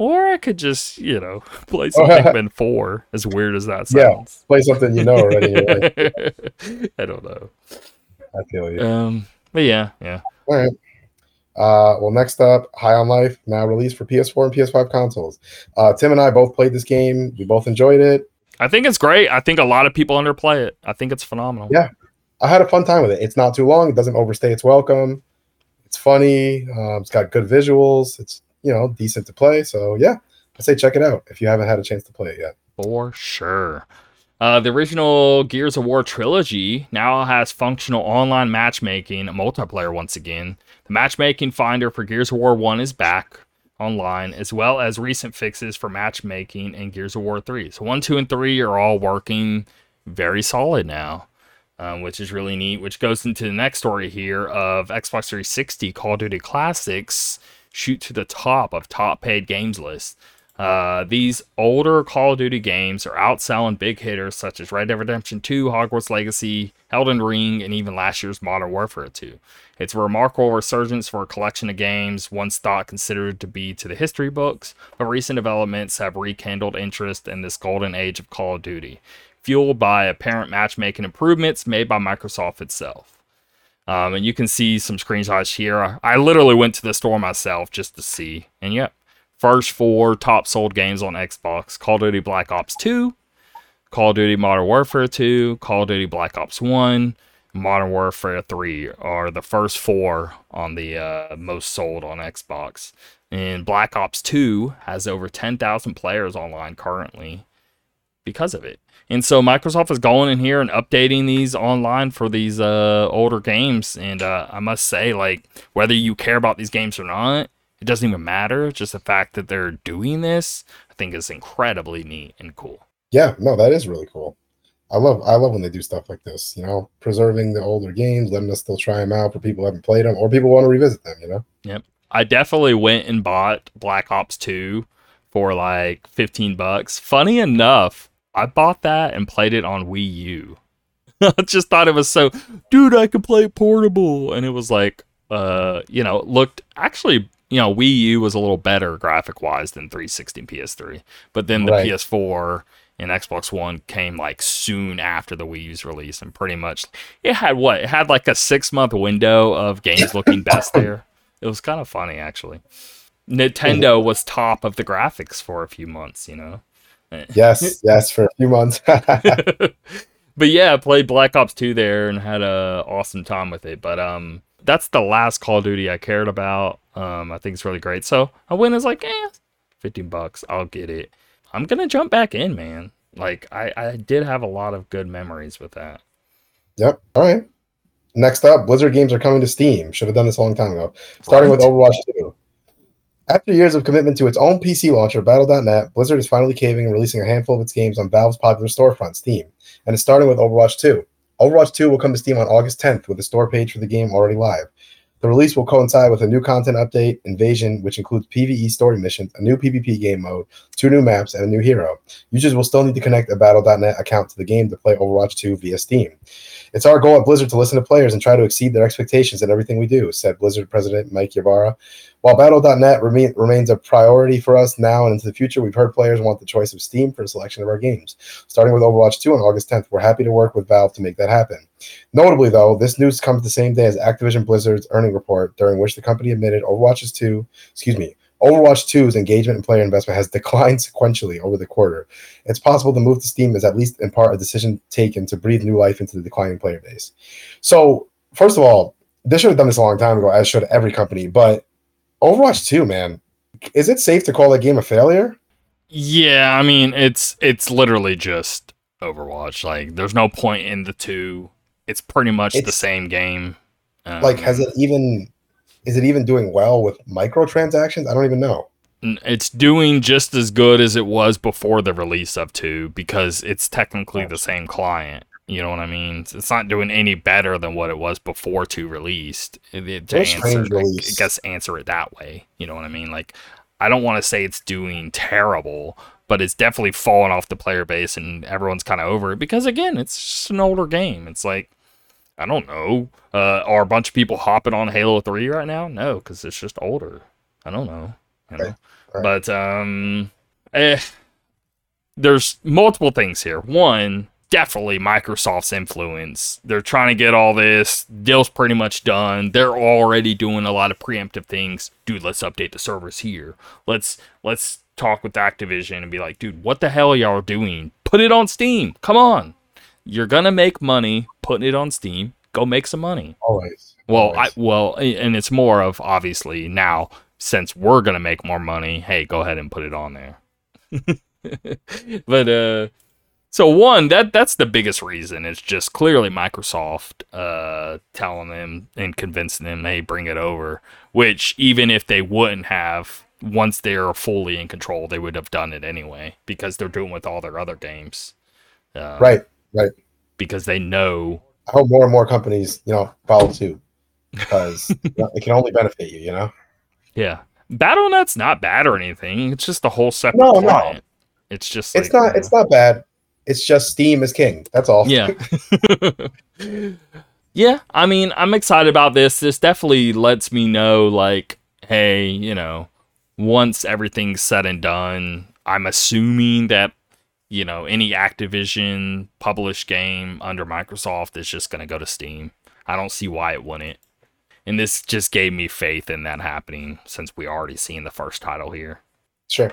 or I could just, you know, play some Pikmin 4, as weird as that sounds. Yeah, play something you know already. I don't know. I feel you. Um, but yeah, yeah. All right. Uh, well, next up, High on Life, now released for PS4 and PS5 consoles. Uh, Tim and I both played this game. We both enjoyed it. I think it's great. I think a lot of people underplay it. I think it's phenomenal. Yeah, I had a fun time with it. It's not too long. It doesn't overstay its welcome. It's funny. Um, it's got good visuals. It's you know decent to play. So yeah, I say check it out if you haven't had a chance to play it yet. For sure. Uh, the original Gears of War trilogy now has functional online matchmaking multiplayer once again. The matchmaking finder for Gears of War 1 is back online, as well as recent fixes for matchmaking in Gears of War 3. So 1, 2, and 3 are all working very solid now, um, which is really neat. Which goes into the next story here of Xbox 360 Call of Duty Classics shoot to the top of top paid games list. Uh, these older Call of Duty games are outselling big hitters such as Red Dead Redemption 2, Hogwarts Legacy, Elden Ring, and even last year's Modern Warfare 2. It's a remarkable resurgence for a collection of games once thought considered to be to the history books, but recent developments have rekindled interest in this golden age of Call of Duty, fueled by apparent matchmaking improvements made by Microsoft itself. Um, and you can see some screenshots here. I literally went to the store myself just to see, and yep, first four top sold games on Xbox Call of Duty Black Ops 2, Call of Duty Modern Warfare 2, Call of Duty Black Ops 1, Modern Warfare 3 are the first four on the uh, most sold on Xbox. And Black Ops 2 has over 10,000 players online currently because of it. And so Microsoft is going in here and updating these online for these uh, older games. And uh, I must say, like, whether you care about these games or not, it doesn't even matter. Just the fact that they're doing this, I think, is incredibly neat and cool. Yeah, no, that is really cool. I love I love when they do stuff like this. You know, preserving the older games, letting us still try them out for people who haven't played them or people want to revisit them. You know. Yep. I definitely went and bought Black Ops Two for like fifteen bucks. Funny enough, I bought that and played it on Wii U. I just thought it was so, dude, I could play portable, and it was like, uh, you know, looked actually you know, Wii U was a little better graphic wise than 360 and PS3. But then the right. PS4 and Xbox One came like soon after the Wii U's release, and pretty much it had what it had like a six month window of games looking best there. It was kind of funny actually. Nintendo was top of the graphics for a few months, you know. Yes, yes, for a few months. but yeah, I played Black Ops 2 there and had a awesome time with it. But um, that's the last Call of Duty I cared about. Um, I think it's really great. So I went as like, eh, 15 bucks, I'll get it. I'm gonna jump back in, man. Like I, I did have a lot of good memories with that. Yep. All right. Next up, Blizzard games are coming to Steam. Should have done this a long time ago. Starting with Overwatch 2. After years of commitment to its own PC launcher, Battle.net, Blizzard is finally caving and releasing a handful of its games on Valve's popular storefront, Steam. And it's starting with Overwatch 2. Overwatch 2 will come to Steam on August 10th with the store page for the game already live. The release will coincide with a new content update, Invasion, which includes PvE story missions, a new PvP game mode, two new maps, and a new hero. Users will still need to connect a Battle.net account to the game to play Overwatch 2 via Steam. It's our goal at Blizzard to listen to players and try to exceed their expectations in everything we do, said Blizzard President Mike Ybarra. While Battle.net remain, remains a priority for us now and into the future, we've heard players want the choice of Steam for a selection of our games. Starting with Overwatch 2 on August 10th, we're happy to work with Valve to make that happen. Notably, though, this news comes the same day as Activision Blizzard's earning report, during which the company admitted Overwatch's 2, excuse me, Overwatch 2's engagement and player investment has declined sequentially over the quarter. It's possible the move to Steam is at least in part a decision taken to breathe new life into the declining player base. So, first of all, they should have done this a long time ago, as should every company. But Overwatch 2, man, is it safe to call that game a failure? Yeah, I mean it's it's literally just Overwatch. Like there's no point in the two. It's pretty much the same game. Um, Like, has it even is it even doing well with microtransactions? I don't even know. It's doing just as good as it was before the release of 2 because it's technically the same client. You know what I mean? It's not doing any better than what it was before 2 released. It, it, to answer, I guess answer it that way. You know what I mean? Like, I don't want to say it's doing terrible, but it's definitely fallen off the player base and everyone's kind of over it because, again, it's just an older game. It's like, I don't know. Uh, are a bunch of people hopping on Halo 3 right now? No, because it's just older. I don't know. You know? Right, right. But um, eh, there's multiple things here. One, definitely Microsoft's influence. They're trying to get all this. Deal's pretty much done. They're already doing a lot of preemptive things. Dude, let's update the servers here. Let's let's talk with Activision and be like, dude, what the hell y'all doing? Put it on Steam. Come on. You're gonna make money putting it on Steam. Go make some money. Always. Well, I well, and it's more of obviously now since we're gonna make more money. Hey, go ahead and put it on there. but uh, so one that that's the biggest reason. It's just clearly Microsoft uh telling them and convincing them, hey, bring it over. Which even if they wouldn't have, once they're fully in control, they would have done it anyway because they're doing with all their other games. Uh, right. Right. Because they know I hope more and more companies, you know, follow suit because you know, it can only benefit you. You know. Yeah. BattleNet's not bad or anything. It's just a whole separate No, no. It's just It's like, not. It's not bad. It's just Steam is king. That's all. Yeah. yeah, I mean, I'm excited about this. This definitely lets me know like, hey, you know, once everything's said and done, I'm assuming that you know, any Activision published game under Microsoft is just going to go to Steam. I don't see why it wouldn't. And this just gave me faith in that happening since we already seen the first title here. Sure.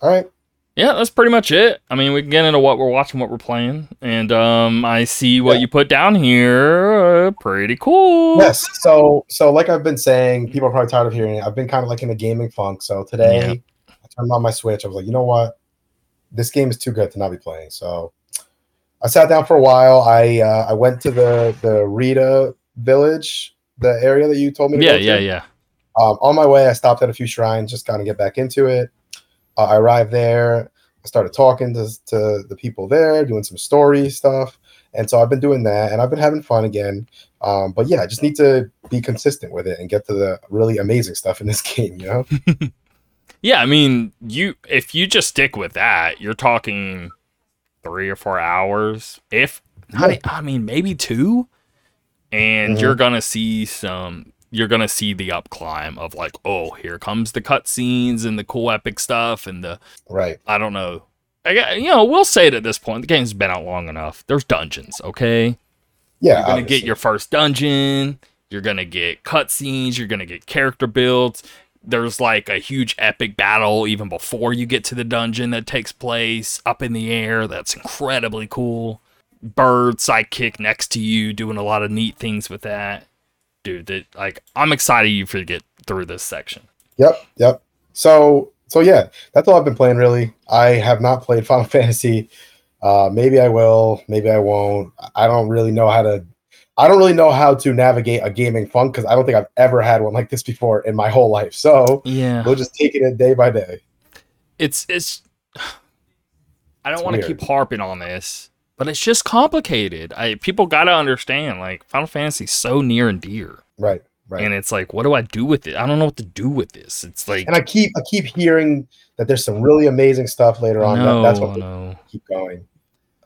All right. Yeah, that's pretty much it. I mean, we can get into what we're watching, what we're playing, and um, I see what Yeah. you put down here. Uh, pretty cool. Yes. So, so like I've been saying, people are probably tired of hearing it. I've been kind of like in a gaming funk. So today, Yeah. I turned on my Switch. I was like, you know what? This game is too good to not be playing. So, I sat down for a while. I uh, I went to the the Rito Village, the area that you told me. To Yeah, go to. yeah, yeah. Um, on my way, I stopped at a few shrines, just kind of get back into it. Uh, I arrived there. I started talking to, to the people there, doing some story stuff. And so I've been doing that and I've been having fun again. Um, but yeah, I just need to be consistent with it and get to the really amazing stuff in this game, you know? Yeah, I mean, you if you just stick with that, you're talking three or four hours. If not, Yeah. I mean, maybe two, and Mhm. you're gonna see some. You're gonna see the up climb of like, oh, here comes the cutscenes and the cool epic stuff and the Right. I don't know. I you know, we'll say it at this point. The game's been out long enough. There's dungeons, okay? Yeah, You're gonna obviously. get your first dungeon. You're gonna get cutscenes. You're gonna get character builds. There's like a huge epic battle even before you get to the dungeon that takes place up in the air. That's incredibly cool. Bird sidekick next to you doing a lot of neat things with that. Dude, that like I'm excited you for to get through this section. Yep, yep. So, so yeah, that's all I've been playing. Really, I have not played Final Fantasy. Uh, maybe I will, maybe I won't. I don't really know how to. I don't really know how to navigate a gaming funk because I don't think I've ever had one like this before in my whole life. So Yeah. we'll just take it day by day. it's it's I don't want to keep harping on this, but it's just complicated. I people got to understand like Final Fantasy's so near and dear. Right, right. And it's like what do I do with it? I don't know what to do with this. It's like And I keep, I keep hearing that there's some really amazing stuff later on. no, that, that's what no. keep going.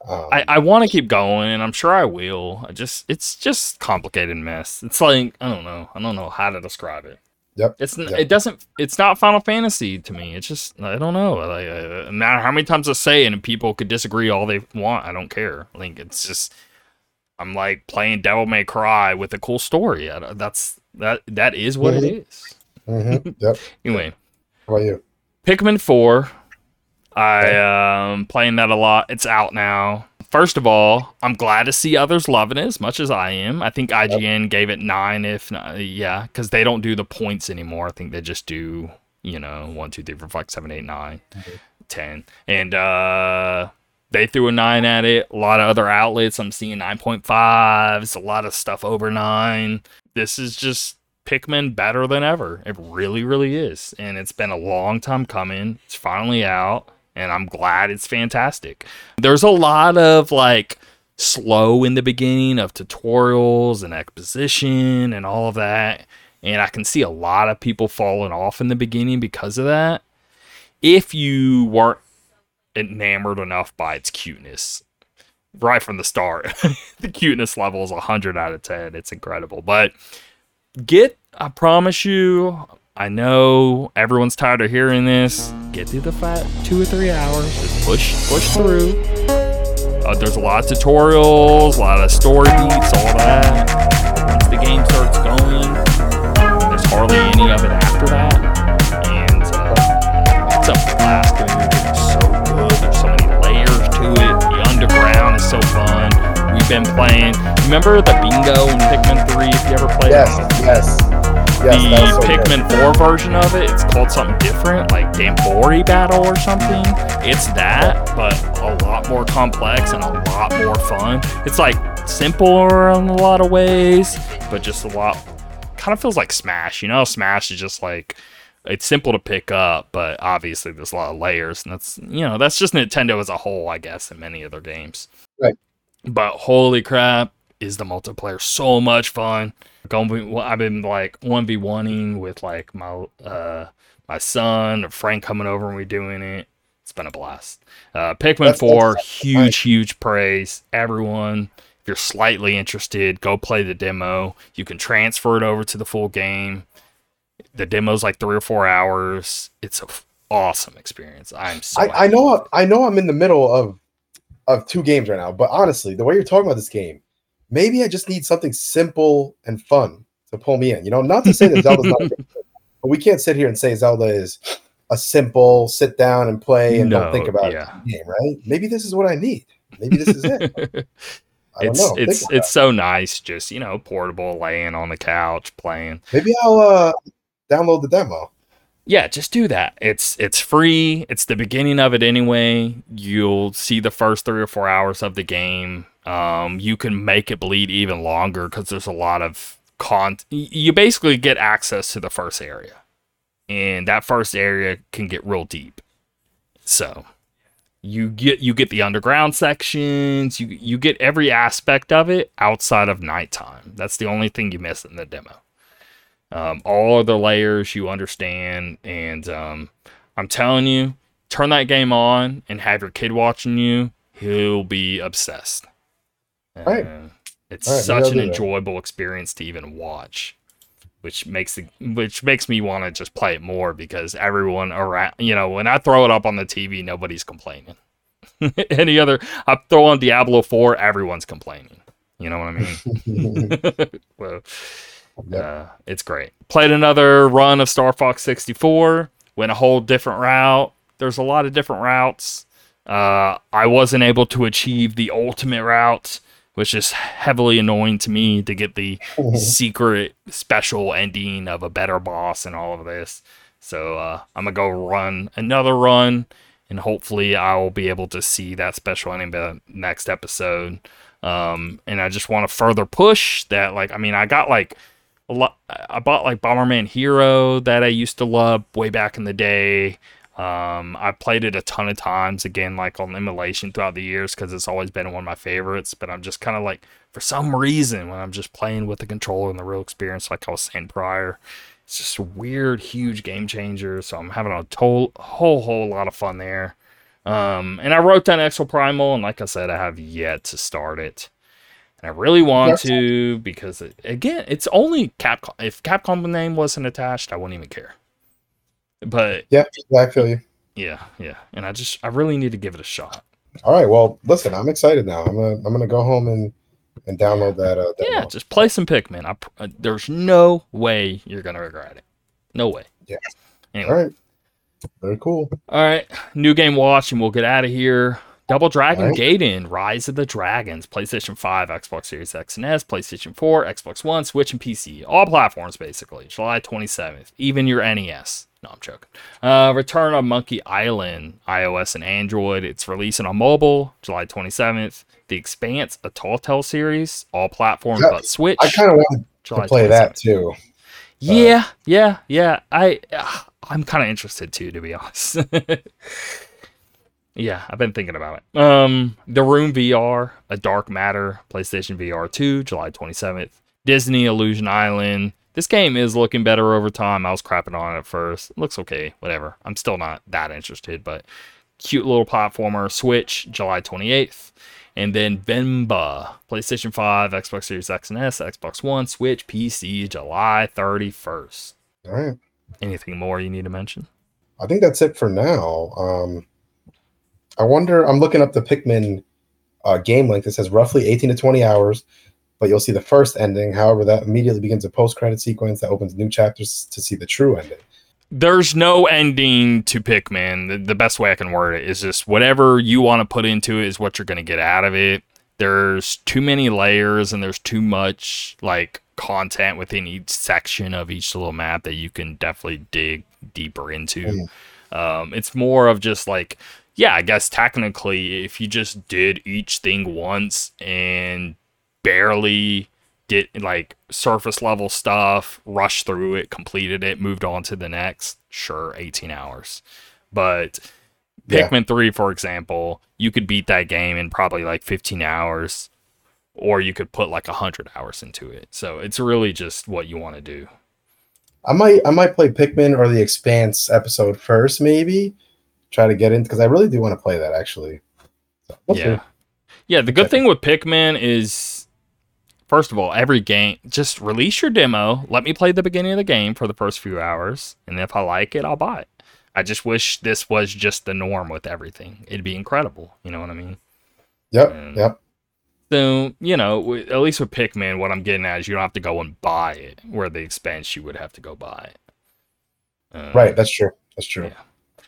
Um, I, I want to keep going and I'm sure I will. I just it's just complicated mess. It's like I don't know. I don't know how to describe it. Yep, It's yep. it doesn't it's not Final Fantasy to me. It's just I don't know. Like uh, no matter how many times I say it and people could disagree all they want, I don't care. Like it's just I'm like playing Devil May Cry with a cool story. I that's that that is what it is. mhm, yep. Anyway, How about you? Pikmin 4. I um playing that a lot. It's out now. First of all, I'm glad to see others loving it as much as I am. I think IGN gave it nine, if not, yeah, because they don't do the points anymore. I think they just do, you know, one, two, three, four, five, seven, eight, nine, Mhm. ten, and uh, they threw a nine at it. A lot of other outlets, I'm seeing nine point fives. A lot of stuff over nine. This is just Pikmin better than ever. It really, really is. And it's been a long time coming. It's finally out, and I'm glad it's fantastic. There's a lot of like slow in the beginning of tutorials and exposition and all of that. And I can see a lot of people falling off in the beginning because of that. If you weren't enamored enough by its cuteness right from the start, the cuteness level is 100 out of 10. It's incredible. But get i promise you i know everyone's tired of hearing this. Get through the fight two or three hours. Just push push through. Uh, there's a lot of tutorials a lot of story beats all that. Once the game starts going there's hardly any of it after that. And uh, it's a blast dude. it's so good. There's so many layers to it. The underground is so fun. We've been playing. Remember the bingo in pikmin 3 if you ever played Yes, it? yes, yes. So the good. Pikmin 4 version of it, it's called something different, like Dandori Battle or something. It's that, but a lot more complex and a lot more fun. It's like simpler in a lot of ways, but just a lot. Kind of feels like Smash. You know, Smash is just like it's simple to pick up, but obviously there's a lot of layers, and that's you know that's just Nintendo as a whole, I guess, in many of their games. Right. But holy crap, is the multiplayer so much fun? Going, well, I've been like one v oneing with like my uh my son or Frank coming over and we doing it. It's been a blast. Uh, Pikmin That's- Four, huge, nice. huge praise. Everyone, if you're slightly interested, go play the demo. You can transfer it over to the full game. The demo's like three or four hours. It's a f- awesome experience. I'm so. I, I know I know I'm in the middle of of two games right now, but honestly, the way you're talking about this game, maybe I just need something simple and fun to pull me in. You know, not to say that Zelda's not game, but we can't sit here and say Zelda is a simple sit down and play and don't think about yeah. it game, right? Maybe this is what I need. Maybe this is it. I don't it's know. it's it's so nice, just you know, portable, laying on the couch, playing. maybe I'll uh, download the demo. yeah just do that it's it's free it's the beginning of it anyway you'll see the first three or four hours of the game um you can make it bleed even longer because there's a lot of con you basically get access to the first area. And that first area can get real deep. So you get you get the underground sections you you get every aspect of it outside of nighttime. That's the only thing you miss in the demo. Um, all of the layers you understand and um, i'm telling you turn that game on and have your kid watching you he'll be obsessed Right. It's right, such an enjoyable experience to even watch which makes the which makes me want to just play it more because everyone around you know when i throw it up on the tv nobody's complaining Any other, I throw on Diablo 4, everyone's complaining. You know what I mean? well, Yep. uh, it's great. Played another run of Star Fox 64, went a whole different route. There's a lot of different routes. Uh, I wasn't able to achieve the ultimate route, which is heavily annoying to me to get the secret special ending of a better boss and all of this. So uh, I'm gonna go run another run, and hopefully I will be able to see that special ending the next episode. Um, and I just want to further push that. Like, I mean, I got like a lot. I bought like Bomberman Hero that I used to love way back in the day. Um, I played it a ton of times again, like on emulation throughout the years because it's always been one of my favorites. But I'm just kind of like, for some reason, when I'm just playing with the controller and the real experience, like I was saying prior, it's just a weird, huge game changer. So I'm having a to- whole, whole lot of fun there. Um, and I wrote down Exoprimal, and like I said, I have yet to start it. And I really want to because it, again, it's only Capcom. If Capcom name wasn't attached, I wouldn't even care. But Yeah, I feel you. yeah, yeah, and I just I really need to give it a shot. All right. Well, listen, I'm excited now. I'm gonna I'm gonna go home and and download that. Uh, Yeah, demo. just play some Pikmin. I, uh, there's no way you're gonna regret it. No way. Yeah. Anyway. All right. Very cool. All right, new game watch, and we'll get out of here. Double Dragon Alright. Gaiden, Rise of the Dragons, PlayStation 5, Xbox Series X and S, PlayStation 4, Xbox One, Switch, and PC. All platforms, basically. July 27th. Even your NES. No, I'm joking. Uh, Return of Monkey Island, iOS and Android. It's releasing on mobile, July 27th. The Expanse, a Tall Tale series, all platforms Yeah, but Switch. I kind of want to play 27th. that too. Yeah, yeah, yeah. I uh, I'm kind of interested too, to be honest. yeah, I've been thinking about it. Um, The Room VR, A Dark Matter, PlayStation VR 2, July 27th. Disney Illusion Island. This game is looking better over time. I was crapping on it at first. It looks okay, whatever. I'm still not that interested, but cute little platformer. Switch, July 28th. And then Venba, PlayStation 5, Xbox Series X and S, Xbox One, Switch, PC, July 31st. All right. Anything more you need to mention? I think that's it for now. Um, I wonder. I'm looking up the Pikmin uh, game length. It says roughly 18 to 20 hours, but you'll see the first ending. However, that immediately begins a post-credit sequence that opens new chapters to see the true ending. There's no ending to Pikmin. The, the best way I can word it is just whatever you want to put into it is what you're going to get out of it. There's too many layers and there's too much like content within each section of each little map that you can definitely dig deeper into. Um, it's more of just like, yeah, I guess technically, if you just did each thing once and barely did like surface level stuff, rushed through it, completed it, moved on to the next, sure, 18 hours. But Yeah. Pikmin 3, for example, you could beat that game in probably like 15 hours, or you could put like 100 hours into it. So it's really just what you want to do. I might I might play Pikmin or the Expanse episode first, maybe try to get in because I really do want to play that actually. So, we'll see. yeah. Yeah, the good Check thing with Pikmin is first of all, every game just release your demo, let me play the beginning of the game for the first few hours, and if I like it, I'll buy it. I just wish this was just the norm with everything. It'd be incredible, you know what I mean? Yep. Mm. Yep. So, you know, at least with Pikmin, what I'm getting at is you don't have to go and buy it, where the Expanse you would have to go buy it. Uh, Right. That's true. That's true. Yeah.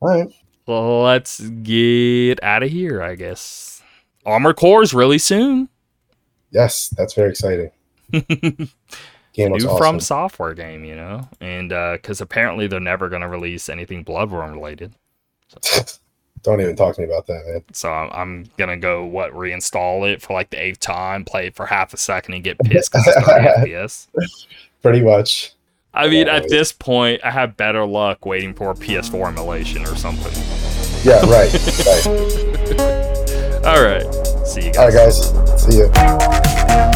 All right. Well, let's get out of here, I guess. Armored Cores really soon. Yes, that's very exciting. Game new awesome. From Software game, you know, and uh, because apparently they're never going to release anything Bloodborne related. Don't even talk to me about that, man. So I'm, I'm gonna go what reinstall it for like the eighth time, play it for half a second, and get pissed because it's 30 FPS. Pretty much. I mean, Yeah, at this point, I have better luck waiting for a PS4 emulation or something. Yeah. Right. right. All right, See you guys. All right, guys. See you.